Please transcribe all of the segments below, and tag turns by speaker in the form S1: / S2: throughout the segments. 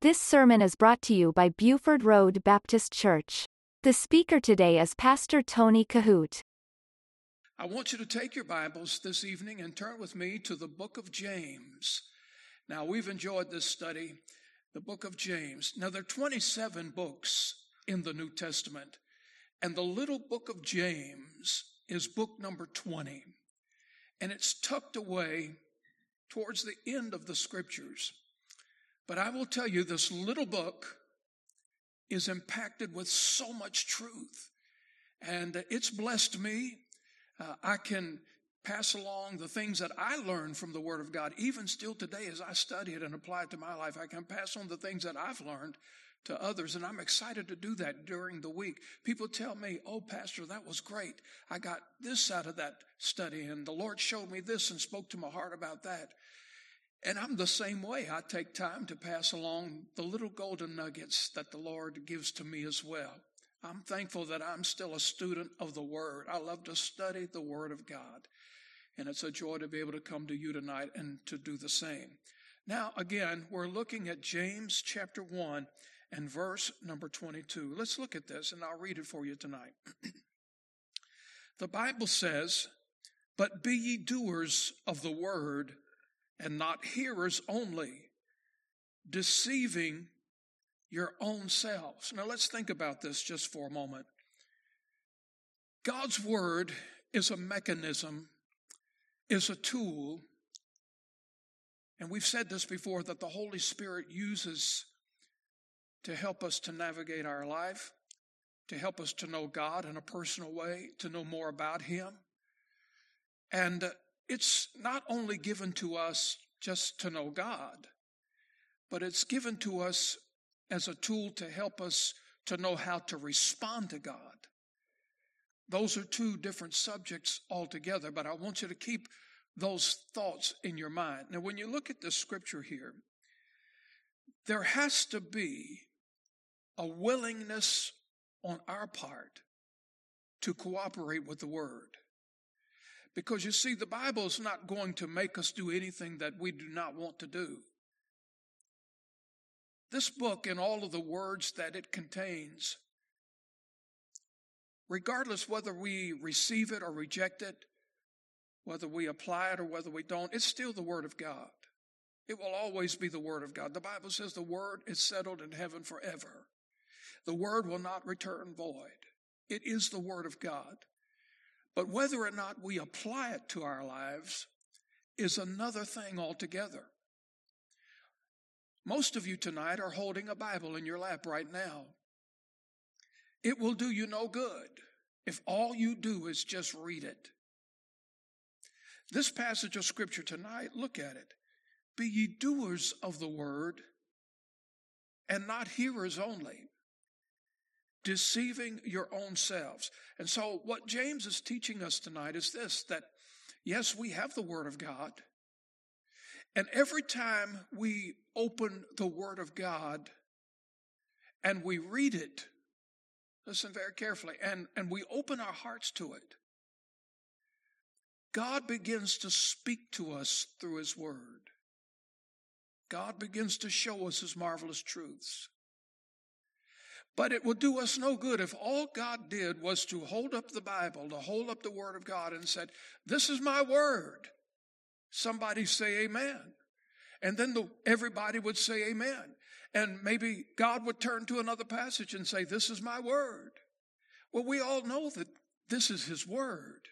S1: This sermon is brought to you by Buford Road Baptist Church. The speaker today is Pastor Tony Kohout.
S2: I want you to take your Bibles this evening and turn with me to the book of James. Now, we've enjoyed this study, the book of James. Now, there are 27 books in the New Testament, and the little book of James is book number 20, and it's tucked away towards the end of the scriptures. But I will tell you, this little book is impacted with so much truth. And it's blessed me. Uh, I can pass along the things that I learned from the Word of God, even still today as I study it and apply it to my life. I can pass on the things that I've learned to others, and I'm excited to do that during the week. People tell me, Oh, Pastor, that was great. I got this out of that study, and the Lord showed me this and spoke to my heart about that. And I'm the same way. I take time to pass along the little golden nuggets that the Lord gives to me as well. I'm thankful that I'm still a student of the Word. I love to study the Word of God. And it's a joy to be able to come to you tonight and to do the same. Now, again, we're looking at James chapter 1 and verse number 22. Let's look at this and I'll read it for you tonight. the Bible says, But be ye doers of the word and not hearers only, deceiving your own selves. Now let's think about this just for a moment. God's word is a mechanism, is a tool, and we've said this before that the Holy Spirit uses to help us to navigate our life, to help us to know God in a personal way, to know more about Him. And it's not only given to us just to know God, but it's given to us as a tool to help us to know how to respond to God. Those are two different subjects altogether, but I want you to keep those thoughts in your mind. Now, when you look at the scripture here, there has to be a willingness on our part to cooperate with the word. Because you see, the Bible is not going to make us do anything that we do not want to do. This book and all of the words that it contains, regardless whether we receive it or reject it, whether we apply it or whether we don't, it's still the Word of God. It will always be the Word of God. The Bible says the Word is settled in heaven forever. The Word will not return void. It is the Word of God. But whether or not we apply it to our lives is another thing altogether. Most of you tonight are holding a Bible in your lap right now. It will do you no good if all you do is just read it. This passage of scripture tonight, look at it. Be ye doers of the word and not hearers only deceiving your own selves. And so, what James is teaching us tonight is this that yes, we have the Word of God. And every time we open the Word of God and we read it, listen very carefully, and, and we open our hearts to it, God begins to speak to us through His Word. God begins to show us His marvelous truths. But it would do us no good if all God did was to hold up the Bible, to hold up the Word of God and said, This is my Word. Somebody say amen. And then the, everybody would say amen. And maybe God would turn to another passage and say, This is my Word. Well, we all know that this is His Word.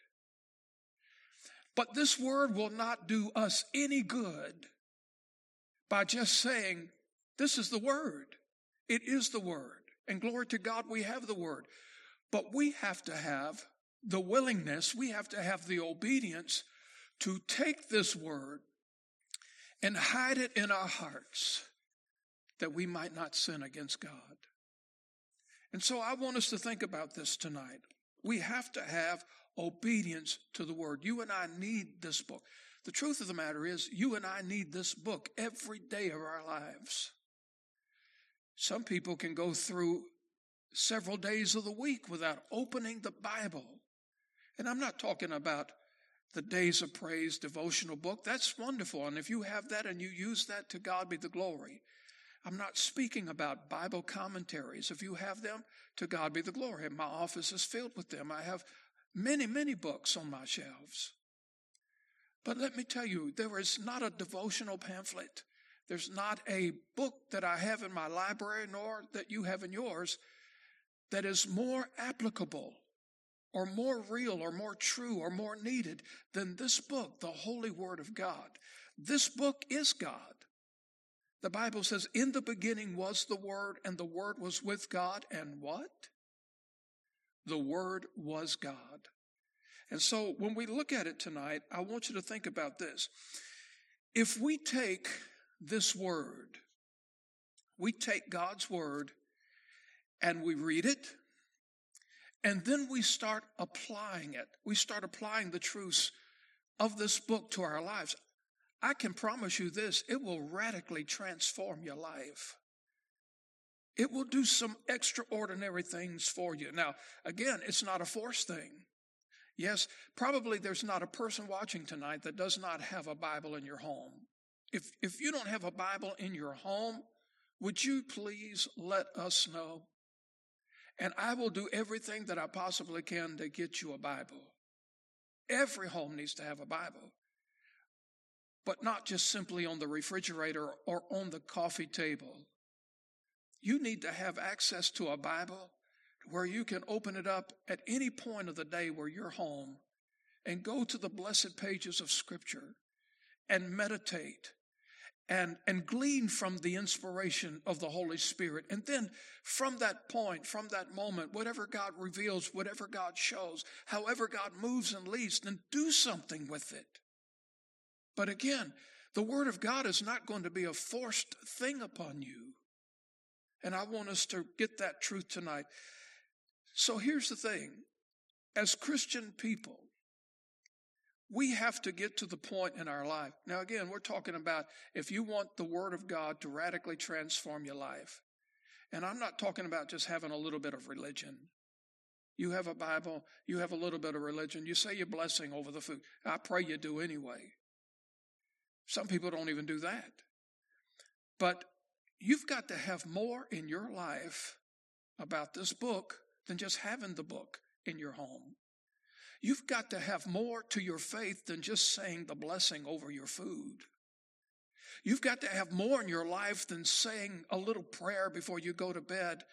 S2: But this Word will not do us any good by just saying, This is the Word. It is the Word. And glory to God, we have the word. But we have to have the willingness, we have to have the obedience to take this word and hide it in our hearts that we might not sin against God. And so I want us to think about this tonight. We have to have obedience to the word. You and I need this book. The truth of the matter is, you and I need this book every day of our lives. Some people can go through several days of the week without opening the Bible. And I'm not talking about the Days of Praise devotional book. That's wonderful. And if you have that and you use that, to God be the glory. I'm not speaking about Bible commentaries. If you have them, to God be the glory. My office is filled with them. I have many, many books on my shelves. But let me tell you, there is not a devotional pamphlet. There's not a book that I have in my library, nor that you have in yours, that is more applicable or more real or more true or more needed than this book, the Holy Word of God. This book is God. The Bible says, In the beginning was the Word, and the Word was with God, and what? The Word was God. And so when we look at it tonight, I want you to think about this. If we take this Word, we take God's Word and we read it, and then we start applying it. We start applying the truths of this book to our lives. I can promise you this it will radically transform your life. It will do some extraordinary things for you. Now, again, it's not a force thing. Yes, probably there's not a person watching tonight that does not have a Bible in your home. If, if you don't have a Bible in your home, would you please let us know? And I will do everything that I possibly can to get you a Bible. Every home needs to have a Bible but not just simply on the refrigerator or on the coffee table. You need to have access to a Bible where you can open it up at any point of the day where you're home and go to the blessed pages of Scripture and meditate and, and glean from the inspiration of the Holy Spirit. And then from that point, from that moment, whatever God reveals, whatever God shows, however God moves and leads, then do something with it. But again, the Word of God is not going to be a forced thing upon you. And I want us to get that truth tonight. So here's the thing as Christian people, we have to get to the point in our life. Now, again, we're talking about if you want the Word of God to radically transform your life. And I'm not talking about just having a little bit of religion. You have a Bible, you have a little bit of religion, you say your blessing over the food. I pray you do anyway. Some people don't even do that. But you've got to have more in your life about this book than just having the book in your home. You've got to have more to your faith than just saying the blessing over your food. You've got to have more in your life than saying a little prayer before you go to bed.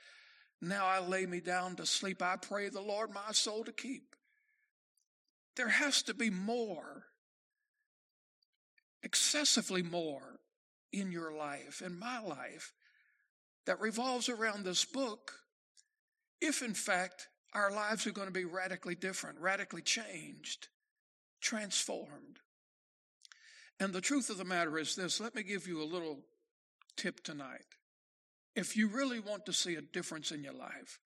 S2: Now I lay me down to sleep. I pray the Lord my soul to keep. There has to be more excessively more in your life, in my life, that revolves around this book, if in fact our lives are going to be radically different, radically changed, transformed. And the truth of the matter is this let me give you a little tip tonight. If you really want to see a difference in your life,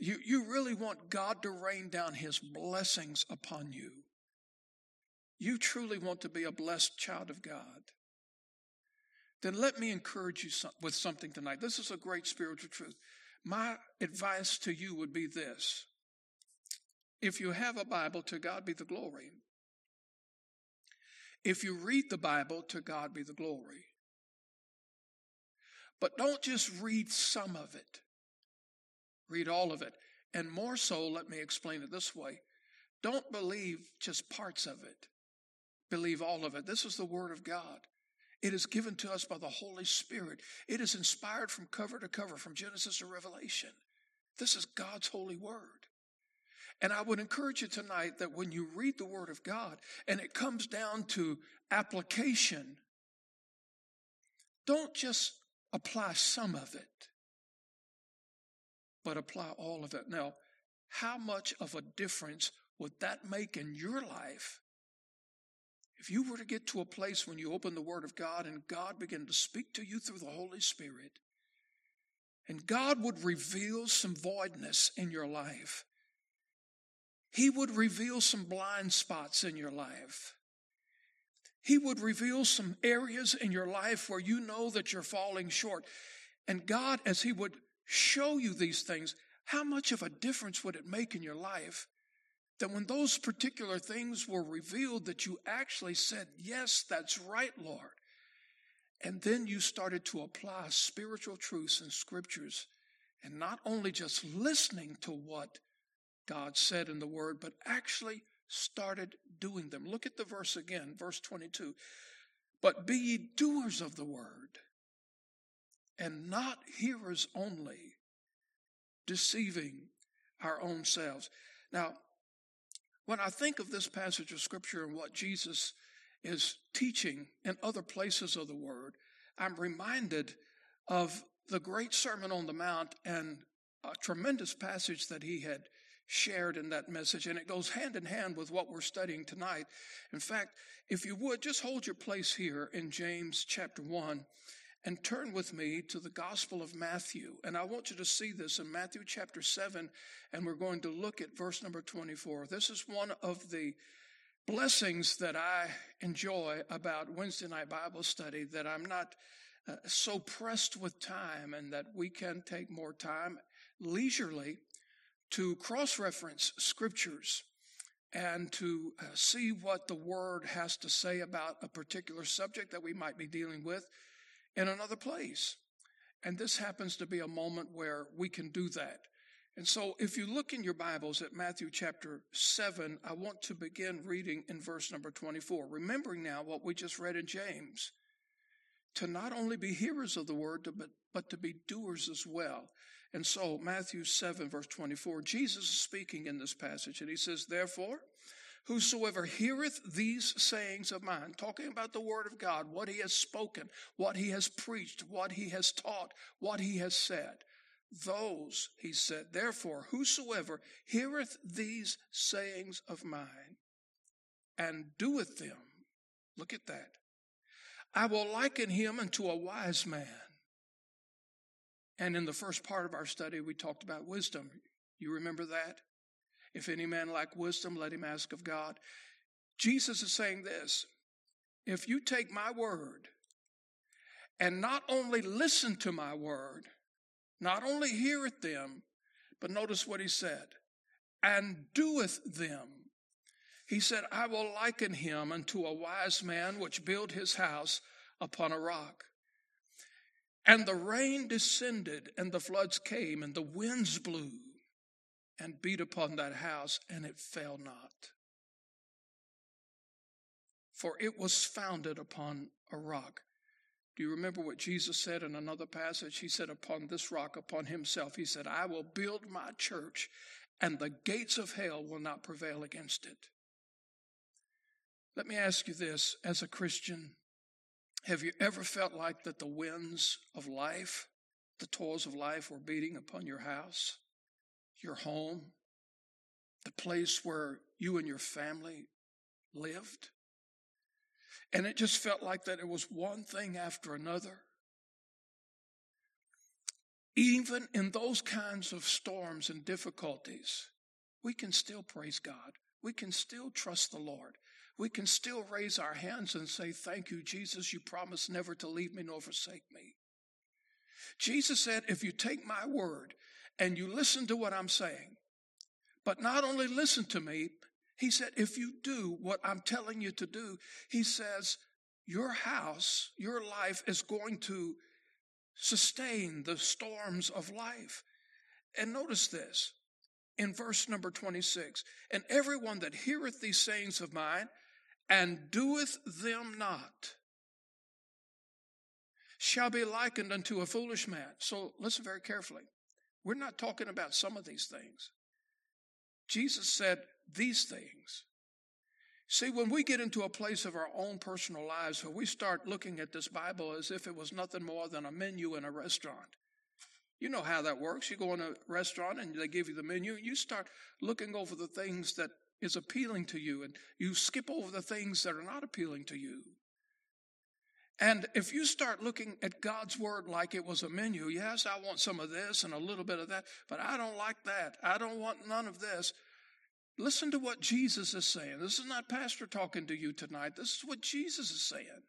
S2: you, you really want God to rain down His blessings upon you you truly want to be a blessed child of God, then let me encourage you with something tonight. This is a great spiritual truth. My advice to you would be this. If you have a Bible, to God be the glory. If you read the Bible, to God be the glory. But don't just read some of it. Read all of it. And more so, let me explain it this way. Don't believe just parts of it believe all of it. This is the Word of God. It is given to us by the Holy Spirit. It is inspired from cover to cover, from Genesis to Revelation. This is God's holy Word. And I would encourage you tonight that when you read the Word of God and it comes down to application, don't just apply some of it, but apply all of it. Now, how much of a difference would that make in your life if you were to get to a place when you open the Word of God and God began to speak to you through the Holy Spirit, and God would reveal some voidness in your life, He would reveal some blind spots in your life. He would reveal some areas in your life where you know that you're falling short. And God, as He would show you these things, how much of a difference would it make in your life that when those particular things were revealed that you actually said, yes, that's right, Lord. And then you started to apply spiritual truths and scriptures, and not only just listening to what God said in the Word, but actually started doing them. Look at the verse again, verse 22. But be ye doers of the Word, and not hearers only, deceiving our own selves. Now, when I think of this passage of Scripture and what Jesus is teaching in other places of the Word, I'm reminded of the great Sermon on the Mount and a tremendous passage that he had shared in that message, and it goes hand in hand with what we're studying tonight. In fact, if you would, just hold your place here in James chapter 1 and turn with me to the Gospel of Matthew. And I want you to see this in Matthew chapter 7, and we're going to look at verse number 24. This is one of the blessings that I enjoy about Wednesday night Bible study that I'm not uh, so pressed with time and that we can take more time leisurely to cross reference scriptures and to uh, see what the word has to say about a particular subject that we might be dealing with in another place. And this happens to be a moment where we can do that. And so, if you look in your Bibles at Matthew chapter 7, I want to begin reading in verse number 24. Remembering now what we just read in James to not only be hearers of the word, but, but to be doers as well. And so, Matthew 7, verse 24, Jesus is speaking in this passage, and he says, Therefore, whosoever heareth these sayings of mine, talking about the word of God, what he has spoken, what he has preached, what he has taught, what he has said, those, he said, therefore, whosoever heareth these sayings of mine and doeth them, look at that, I will liken him unto a wise man. And in the first part of our study, we talked about wisdom. You remember that? If any man lack wisdom, let him ask of God. Jesus is saying this if you take my word and not only listen to my word, not only heareth them, but notice what he said, and doeth them. He said, I will liken him unto a wise man which built his house upon a rock. And the rain descended, and the floods came, and the winds blew and beat upon that house, and it fell not. For it was founded upon a rock. Do you remember what Jesus said in another passage? He said, Upon this rock, upon himself, he said, I will build my church, and the gates of hell will not prevail against it. Let me ask you this as a Christian, have you ever felt like that the winds of life, the toils of life were beating upon your house, your home, the place where you and your family lived? And it just felt like that it was one thing after another. Even in those kinds of storms and difficulties, we can still praise God. We can still trust the Lord. We can still raise our hands and say, Thank you, Jesus. You promised never to leave me nor forsake me. Jesus said, If you take my word and you listen to what I'm saying, but not only listen to me, he said, if you do what I'm telling you to do, he says, your house, your life is going to sustain the storms of life. And notice this in verse number 26 And everyone that heareth these sayings of mine and doeth them not shall be likened unto a foolish man. So listen very carefully. We're not talking about some of these things. Jesus said, these things. See, when we get into a place of our own personal lives where we start looking at this Bible as if it was nothing more than a menu in a restaurant, you know how that works. You go in a restaurant and they give you the menu, and you start looking over the things that is appealing to you, and you skip over the things that are not appealing to you. And if you start looking at God's word like it was a menu, yes, I want some of this and a little bit of that, but I don't like that. I don't want none of this. Listen to what Jesus is saying. This is not Pastor talking to you tonight. This is what Jesus is saying.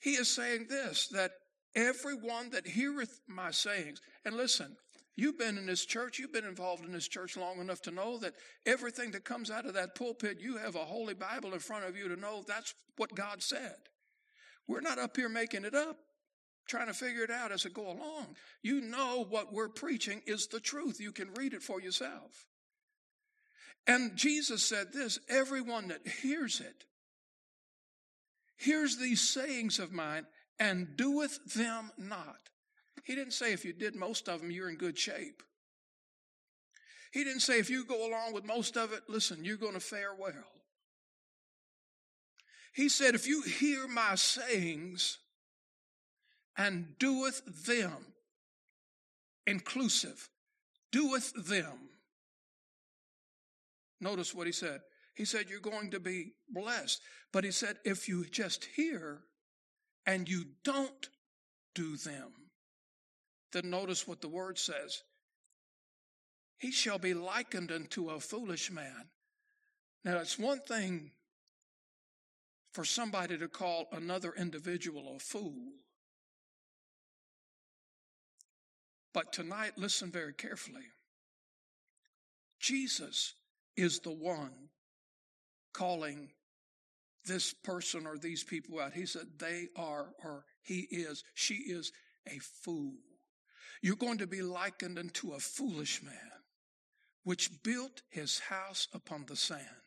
S2: He is saying this that everyone that heareth my sayings, and listen, you've been in this church, you've been involved in this church long enough to know that everything that comes out of that pulpit, you have a holy Bible in front of you to know that's what God said. We're not up here making it up, trying to figure it out as it go along. You know what we're preaching is the truth. You can read it for yourself. And Jesus said this everyone that hears it, hears these sayings of mine, and doeth them not. He didn't say if you did most of them, you're in good shape. He didn't say if you go along with most of it, listen, you're going to fare well. He said, if you hear my sayings and doeth them, inclusive, doeth them. Notice what he said. He said, You're going to be blessed. But he said, If you just hear and you don't do them, then notice what the word says. He shall be likened unto a foolish man. Now, it's one thing for somebody to call another individual a fool. But tonight, listen very carefully. Jesus is the one calling this person or these people out. He said, they are, or he is, she is a fool. You're going to be likened unto a foolish man, which built his house upon the sand.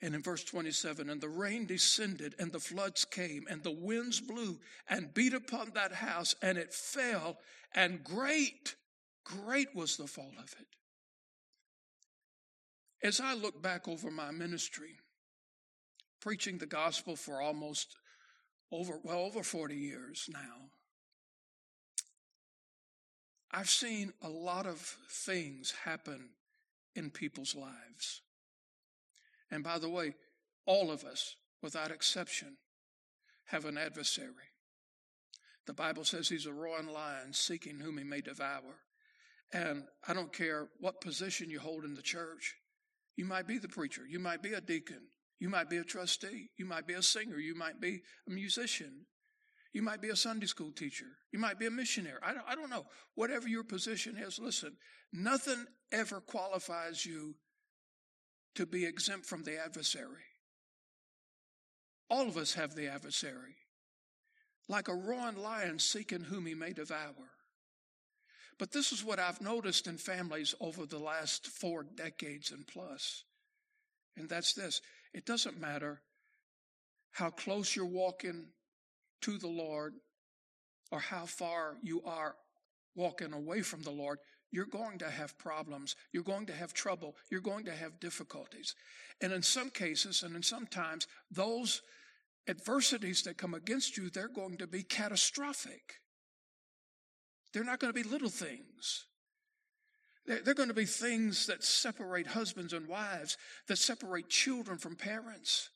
S2: And in verse 27, and the rain descended, and the floods came, and the winds blew and beat upon that house, and it fell, and great, great was the fall of it. As I look back over my ministry, preaching the gospel for almost over, well, over 40 years now, I've seen a lot of things happen in people's lives. And by the way, all of us, without exception, have an adversary. The Bible says he's a roaring lion seeking whom he may devour. And I don't care what position you hold in the church. You might be the preacher. You might be a deacon. You might be a trustee. You might be a singer. You might be a musician. You might be a Sunday school teacher. You might be a missionary. I don't, I don't know. Whatever your position is, listen, nothing ever qualifies you to be exempt from the adversary. All of us have the adversary, like a roaring lion seeking whom he may devour. But this is what I've noticed in families over the last four decades and plus. And that's this it doesn't matter how close you're walking to the Lord or how far you are walking away from the Lord, you're going to have problems. You're going to have trouble. You're going to have difficulties. And in some cases, and in some times, those adversities that come against you, they're going to be catastrophic. They're not going to be little things. They're going to be things that separate husbands and wives, that separate children from parents.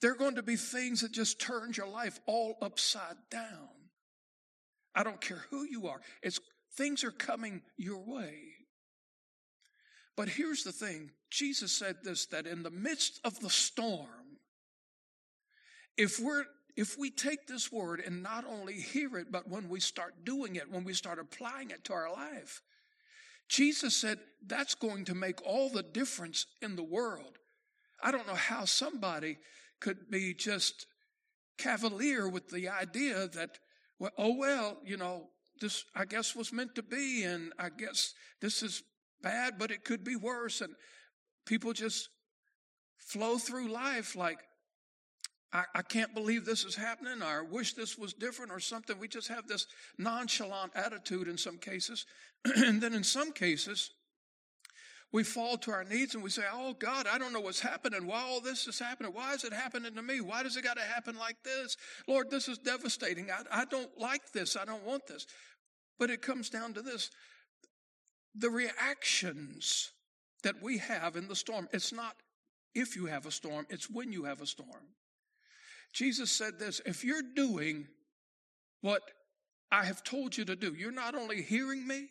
S2: They're going to be things that just turns your life all upside down. I don't care who you are. It's Things are coming your way. But here's the thing Jesus said this that in the midst of the storm, if we're if we take this word and not only hear it, but when we start doing it, when we start applying it to our life, Jesus said that's going to make all the difference in the world. I don't know how somebody could be just cavalier with the idea that, well, oh, well, you know, this, I guess, was meant to be, and I guess this is bad, but it could be worse. And people just flow through life like, I, I can't believe this is happening, or I wish this was different, or something. We just have this nonchalant attitude in some cases. and then in some cases, we fall to our knees and we say, Oh God, I don't know what's happening. Why all this is happening? Why is it happening to me? Why does it got to happen like this? Lord, this is devastating. I, I don't like this. I don't want this. But it comes down to this the reactions that we have in the storm. It's not if you have a storm, it's when you have a storm. Jesus said this if you're doing what I have told you to do, you're not only hearing me,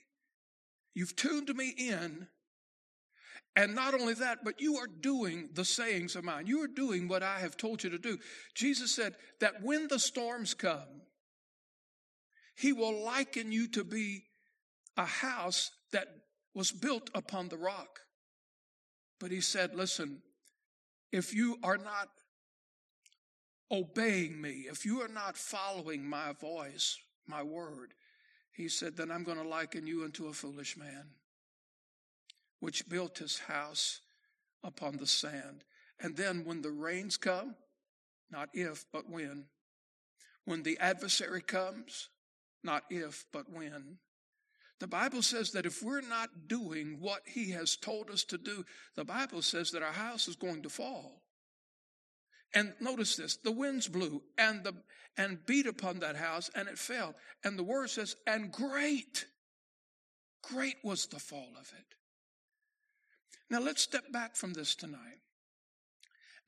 S2: you've tuned me in and not only that, but you are doing the sayings of mine. You are doing what I have told you to do. Jesus said that when the storms come, he will liken you to be a house that was built upon the rock. But he said, listen, if you are not obeying me, if you are not following my voice, my word, he said, then I'm going to liken you unto a foolish man, which built his house upon the sand. And then when the rains come, not if, but when, when the adversary comes, not if, but when, the Bible says that if we're not doing what He has told us to do, the Bible says that our house is going to fall. And notice this, the winds blew and the and beat upon that house and it fell. And the word says, and great, great was the fall of it. Now let's step back from this tonight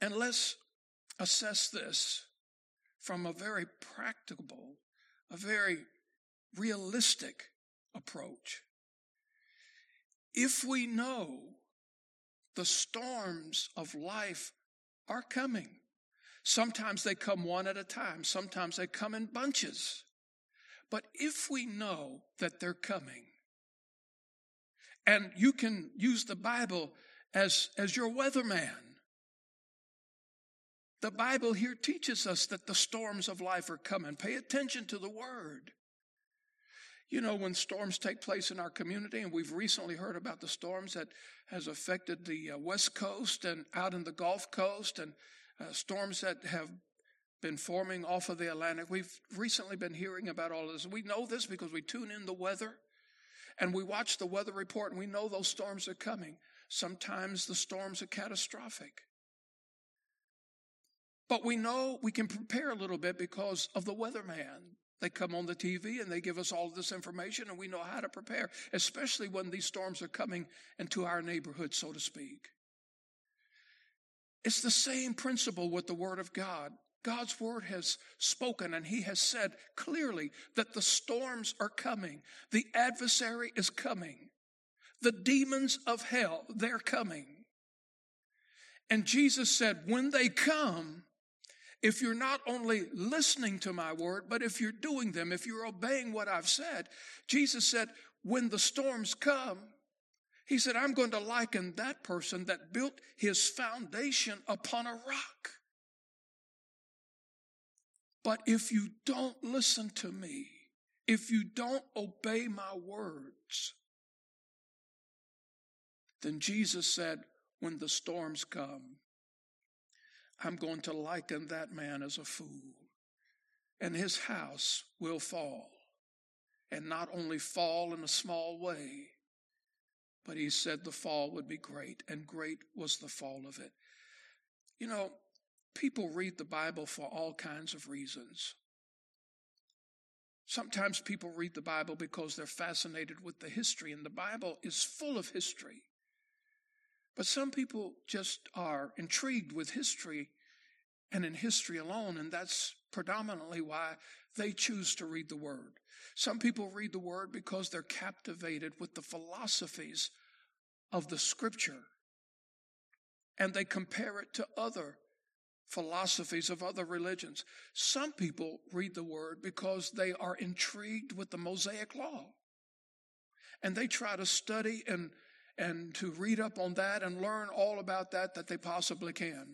S2: and let's assess this from a very practicable, a very realistic approach. If we know the storms of life are coming, sometimes they come one at a time, sometimes they come in bunches. But if we know that they're coming, and you can use the Bible as, as your weatherman. The Bible here teaches us that the storms of life are coming. Pay attention to the word. You know, when storms take place in our community, and we've recently heard about the storms that has affected the uh, West Coast and out in the Gulf Coast, and uh, storms that have been forming off of the Atlantic. We've recently been hearing about all of this. We know this because we tune in the weather and we watch the weather report and we know those storms are coming. Sometimes the storms are catastrophic. But we know we can prepare a little bit because of the weatherman. They come on the TV and they give us all this information and we know how to prepare, especially when these storms are coming into our neighborhood, so to speak. It's the same principle with the Word of God. God's Word has spoken and He has said clearly that the storms are coming. The adversary is coming. The demons of hell, they're coming. And Jesus said, when they come, if you're not only listening to my word, but if you're doing them, if you're obeying what I've said, Jesus said, when the storms come, he said, I'm going to liken that person that built his foundation upon a rock. But if you don't listen to me, if you don't obey my words, then Jesus said, when the storms come, I'm going to liken that man as a fool, and his house will fall. And not only fall in a small way, but he said the fall would be great, and great was the fall of it. You know, people read the Bible for all kinds of reasons. Sometimes people read the Bible because they're fascinated with the history, and the Bible is full of history. But some people just are intrigued with history and in history alone, and that's predominantly why they choose to read the Word. Some people read the Word because they're captivated with the philosophies of the Scripture, and they compare it to other philosophies of other religions. Some people read the Word because they are intrigued with the Mosaic Law, and they try to study and and to read up on that and learn all about that that they possibly can.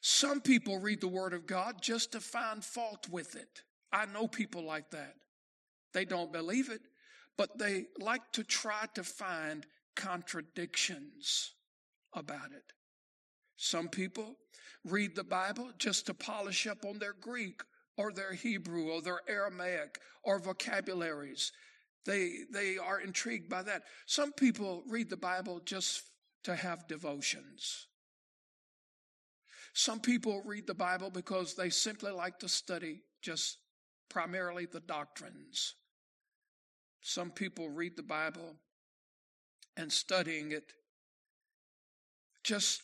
S2: Some people read the Word of God just to find fault with it. I know people like that. They don't believe it, but they like to try to find contradictions about it. Some people read the Bible just to polish up on their Greek or their Hebrew or their Aramaic or vocabularies they, they are intrigued by that. Some people read the Bible just to have devotions. Some people read the Bible because they simply like to study just primarily the doctrines. Some people read the Bible and studying it just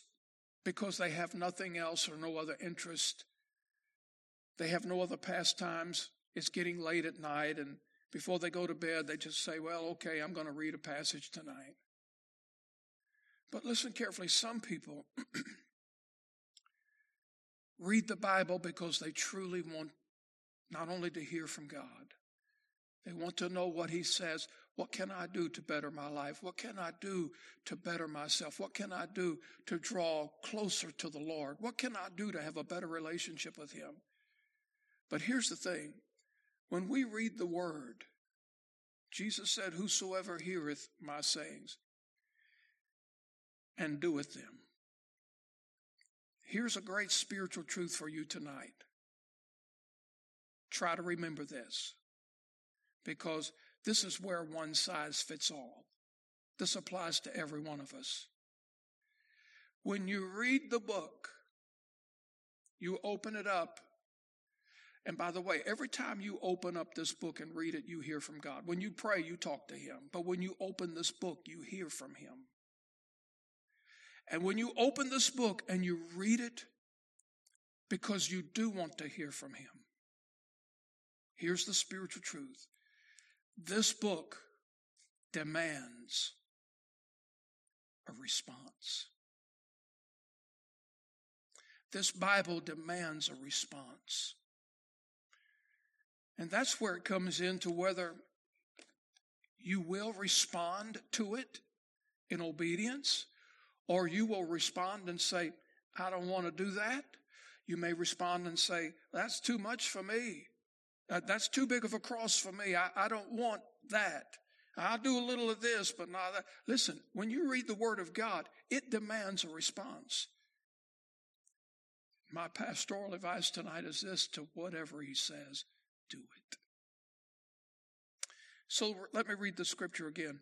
S2: because they have nothing else or no other interest. They have no other pastimes. It's getting late at night and before they go to bed, they just say, Well, okay, I'm going to read a passage tonight. But listen carefully some people read the Bible because they truly want not only to hear from God, they want to know what He says. What can I do to better my life? What can I do to better myself? What can I do to draw closer to the Lord? What can I do to have a better relationship with Him? But here's the thing when we read the Word, Jesus said, Whosoever heareth my sayings and doeth them. Here's a great spiritual truth for you tonight. Try to remember this because this is where one size fits all. This applies to every one of us. When you read the book, you open it up. And by the way, every time you open up this book and read it, you hear from God. When you pray, you talk to Him. But when you open this book, you hear from Him. And when you open this book and you read it, because you do want to hear from Him, here's the spiritual truth this book demands a response. This Bible demands a response. And that's where it comes into whether you will respond to it in obedience or you will respond and say, I don't want to do that. You may respond and say, That's too much for me. Uh, that's too big of a cross for me. I, I don't want that. I'll do a little of this, but not that. Listen, when you read the Word of God, it demands a response. My pastoral advice tonight is this to whatever He says, do it. So let me read the scripture again.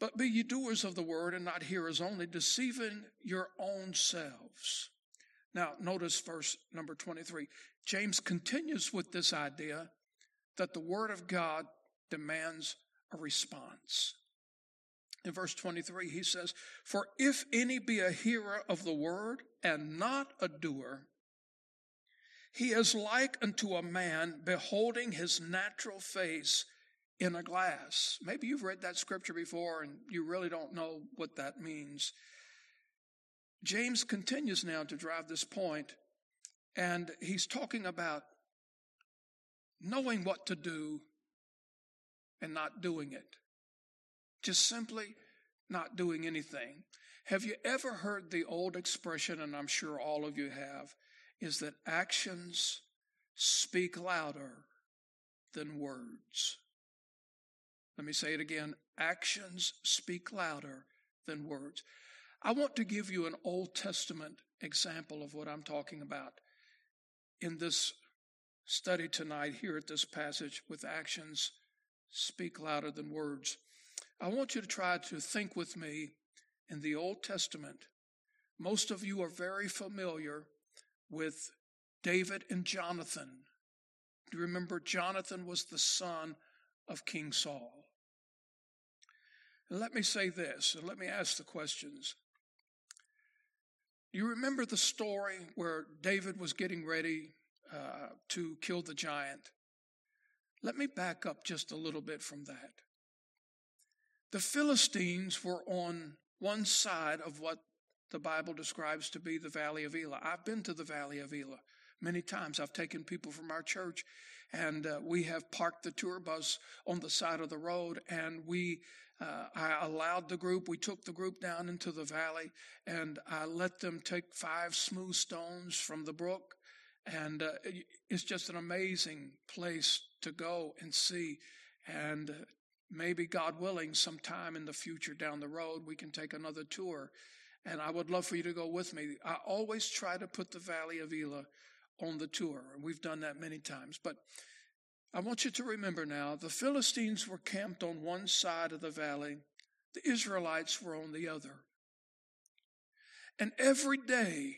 S2: But be ye doers of the word and not hearers only, deceiving your own selves. Now, notice verse number 23. James continues with this idea that the Word of God demands a response. In verse 23, he says, For if any be a hearer of the Word and not a doer, he is like unto a man beholding his natural face in a glass. Maybe you've read that scripture before and you really don't know what that means. James continues now to drive this point, and he's talking about knowing what to do and not doing it. Just simply not doing anything. Have you ever heard the old expression, and I'm sure all of you have, is that actions speak louder than words? Let me say it again actions speak louder than words. I want to give you an Old Testament example of what I'm talking about in this study tonight here at this passage with actions speak louder than words. I want you to try to think with me in the Old Testament. Most of you are very familiar with David and Jonathan. Do you remember Jonathan was the son of King Saul? And let me say this, and let me ask the questions. You remember the story where David was getting ready uh, to kill the giant? Let me back up just a little bit from that. The Philistines were on one side of what the Bible describes to be the Valley of Elah. I've been to the Valley of Elah many times. I've taken people from our church and uh, we have parked the tour bus on the side of the road and we uh, I allowed the group, we took the group down into the valley and I let them take five smooth stones from the brook. And uh, it's just an amazing place to go and see. And uh, maybe, God willing, sometime in the future down the road, we can take another tour. And I would love for you to go with me. I always try to put the Valley of Elah on the tour, and we've done that many times. But I want you to remember now the Philistines were camped on one side of the valley, the Israelites were on the other. And every day,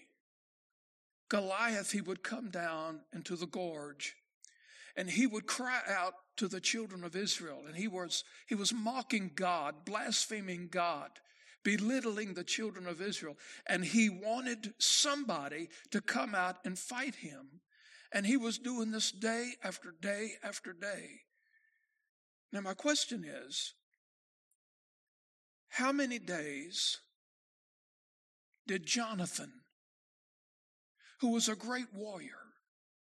S2: Goliath, he would come down into the gorge and he would cry out to the children of Israel. And he was, he was mocking God, blaspheming God, belittling the children of Israel. And he wanted somebody to come out and fight him. And he was doing this day after day after day. Now, my question is how many days did Jonathan, who was a great warrior,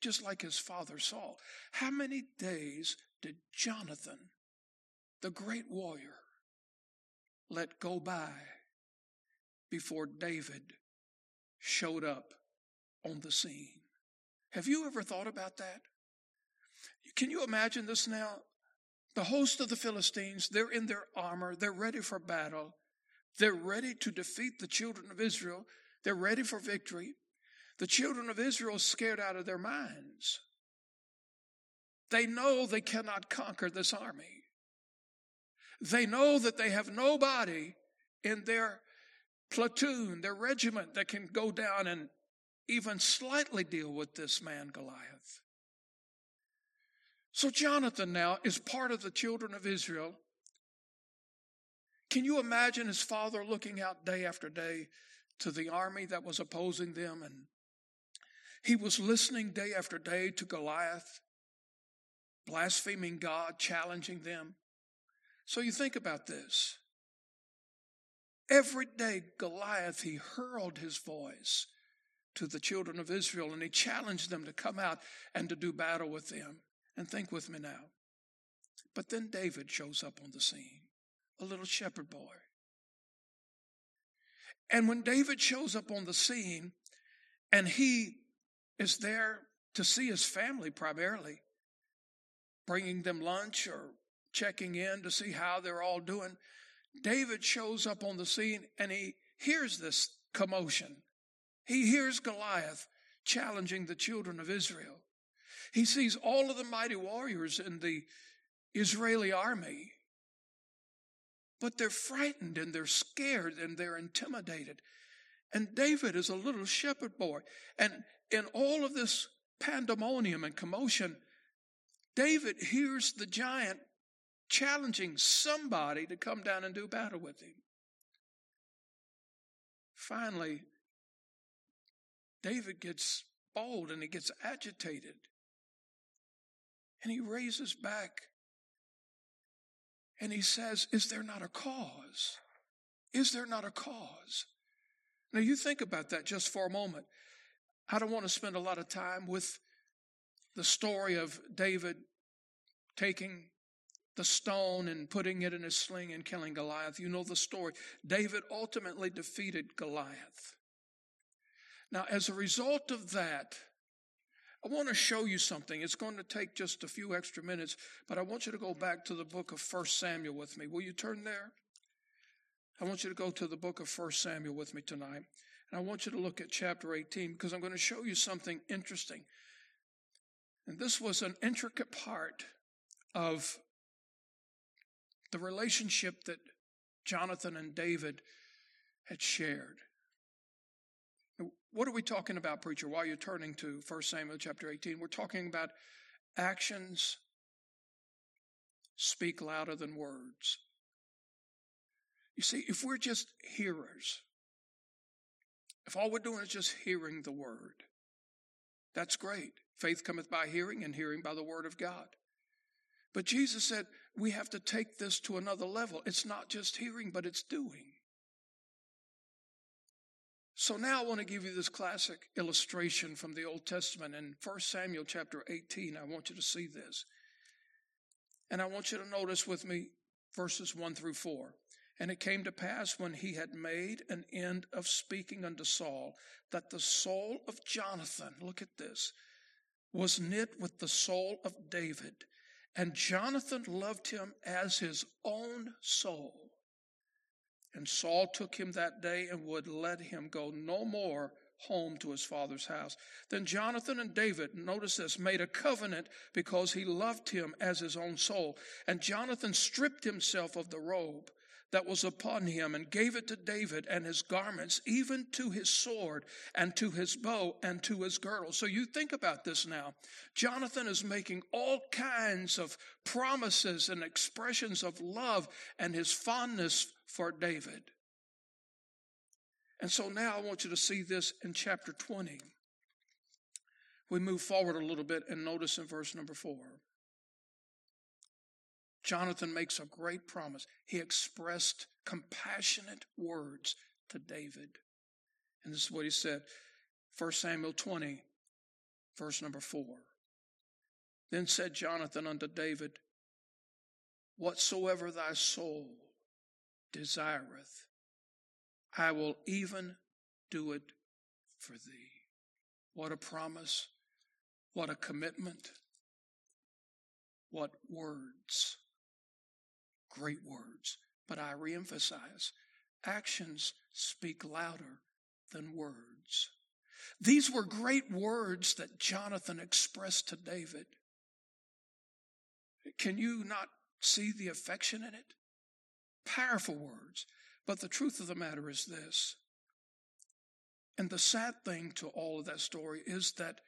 S2: just like his father Saul, how many days did Jonathan the great warrior, let go by before David showed up on the scene. Have you ever thought about that? Can you imagine this now? The host of the Philistines, they're in their armor, they're ready for battle, they're ready to defeat the children of Israel, they're ready for victory. The children of Israel are scared out of their minds. They know they cannot conquer this army. They know that they have nobody in their platoon, their regiment that can go down and even slightly deal with this man, Goliath. So Jonathan now is part of the children of Israel. Can you imagine his father looking out day after day to the army that was opposing them? And he was listening day after day to Goliath, blaspheming God, challenging them. So you think about this. Every day, Goliath, he hurled his voice to the children of Israel and he challenged them to come out and to do battle with them. And think with me now. But then David shows up on the scene, a little shepherd boy. And when David shows up on the scene and he is there to see his family primarily, bringing them lunch or checking in to see how they're all doing, David shows up on the scene and he hears this commotion. He hears Goliath challenging the children of Israel. He sees all of the mighty warriors in the Israeli army, but they're frightened and they're scared and they're intimidated. And David is a little shepherd boy. And in all of this pandemonium and commotion, David hears the giant challenging somebody to come down and do battle with him. Finally, David gets bold and he gets agitated. And he raises back and he says, Is there not a cause? Is there not a cause? Now, you think about that just for a moment. I don't want to spend a lot of time with the story of David taking the stone and putting it in his sling and killing Goliath. You know the story. David ultimately defeated Goliath. Now, as a result of that, I want to show you something. It's going to take just a few extra minutes, but I want you to go back to the book of 1 Samuel with me. Will you turn there? I want you to go to the book of 1 Samuel with me tonight. And I want you to look at chapter 18 because I'm going to show you something interesting. And this was an intricate part of the relationship that Jonathan and David had shared. What are we talking about, preacher, while you're turning to 1 Samuel chapter 18? We're talking about actions speak louder than words. You see, if we're just hearers, if all we're doing is just hearing the word, that's great. Faith cometh by hearing, and hearing by the word of God. But Jesus said we have to take this to another level. It's not just hearing, but it's doing. So now I want to give you this classic illustration from the Old Testament in 1 Samuel chapter 18. I want you to see this. And I want you to notice with me verses 1 through 4. And it came to pass when he had made an end of speaking unto Saul that the soul of Jonathan, look at this, was knit with the soul of David. And Jonathan loved him as his own soul. And Saul took him that day and would let him go no more home to his father's house. Then Jonathan and David, notice this, made a covenant because he loved him as his own soul. And Jonathan stripped himself of the robe that was upon him and gave it to David and his garments, even to his sword and to his bow and to his girdle. So you think about this now. Jonathan is making all kinds of promises and expressions of love and his fondness for David. And so now I want you to see this in chapter 20. We move forward a little bit and notice in verse number 4. Jonathan makes a great promise. He expressed compassionate words to David. And this is what he said 1 Samuel 20, verse number 4. Then said Jonathan unto David, whatsoever thy soul desireth, I will even do it for thee. What a promise. What a commitment. What words. Great words. But I reemphasize actions speak louder than words. These were great words that Jonathan expressed to David. Can you not see the affection in it? Powerful words. But the truth of the matter is this. And the sad thing to all of that story is that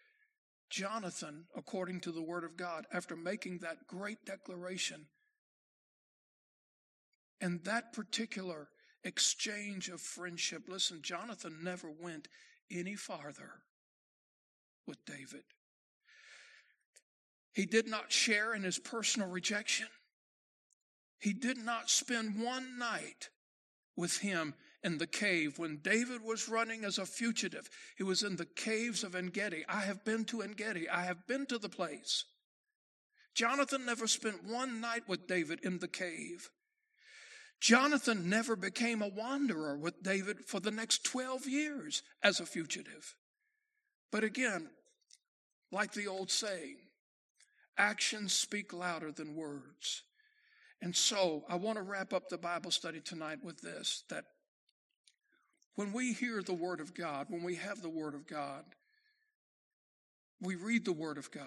S2: Jonathan, according to the Word of God, after making that great declaration, and that particular exchange of friendship, listen, Jonathan never went any farther with David. He did not share in his personal rejection. He did not spend one night with him in the cave when David was running as a fugitive. He was in the caves of Engedi. I have been to Engedi. I have been to the place. Jonathan never spent one night with David in the cave. Jonathan never became a wanderer with David for the next 12 years as a fugitive. But again, like the old saying, actions speak louder than words. And so I want to wrap up the Bible study tonight with this that when we hear the Word of God, when we have the Word of God, we read the Word of God.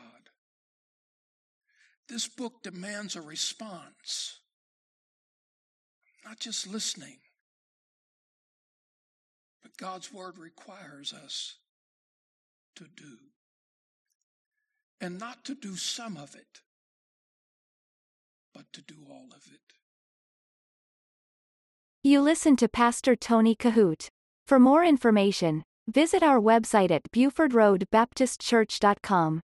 S2: This book demands a response not just listening, but God's word requires us to do. And not to do some of it, but to do all of it.
S1: You listen to Pastor Tony Kohout. For more information, visit our website at BufordRoadBaptistChurch.com.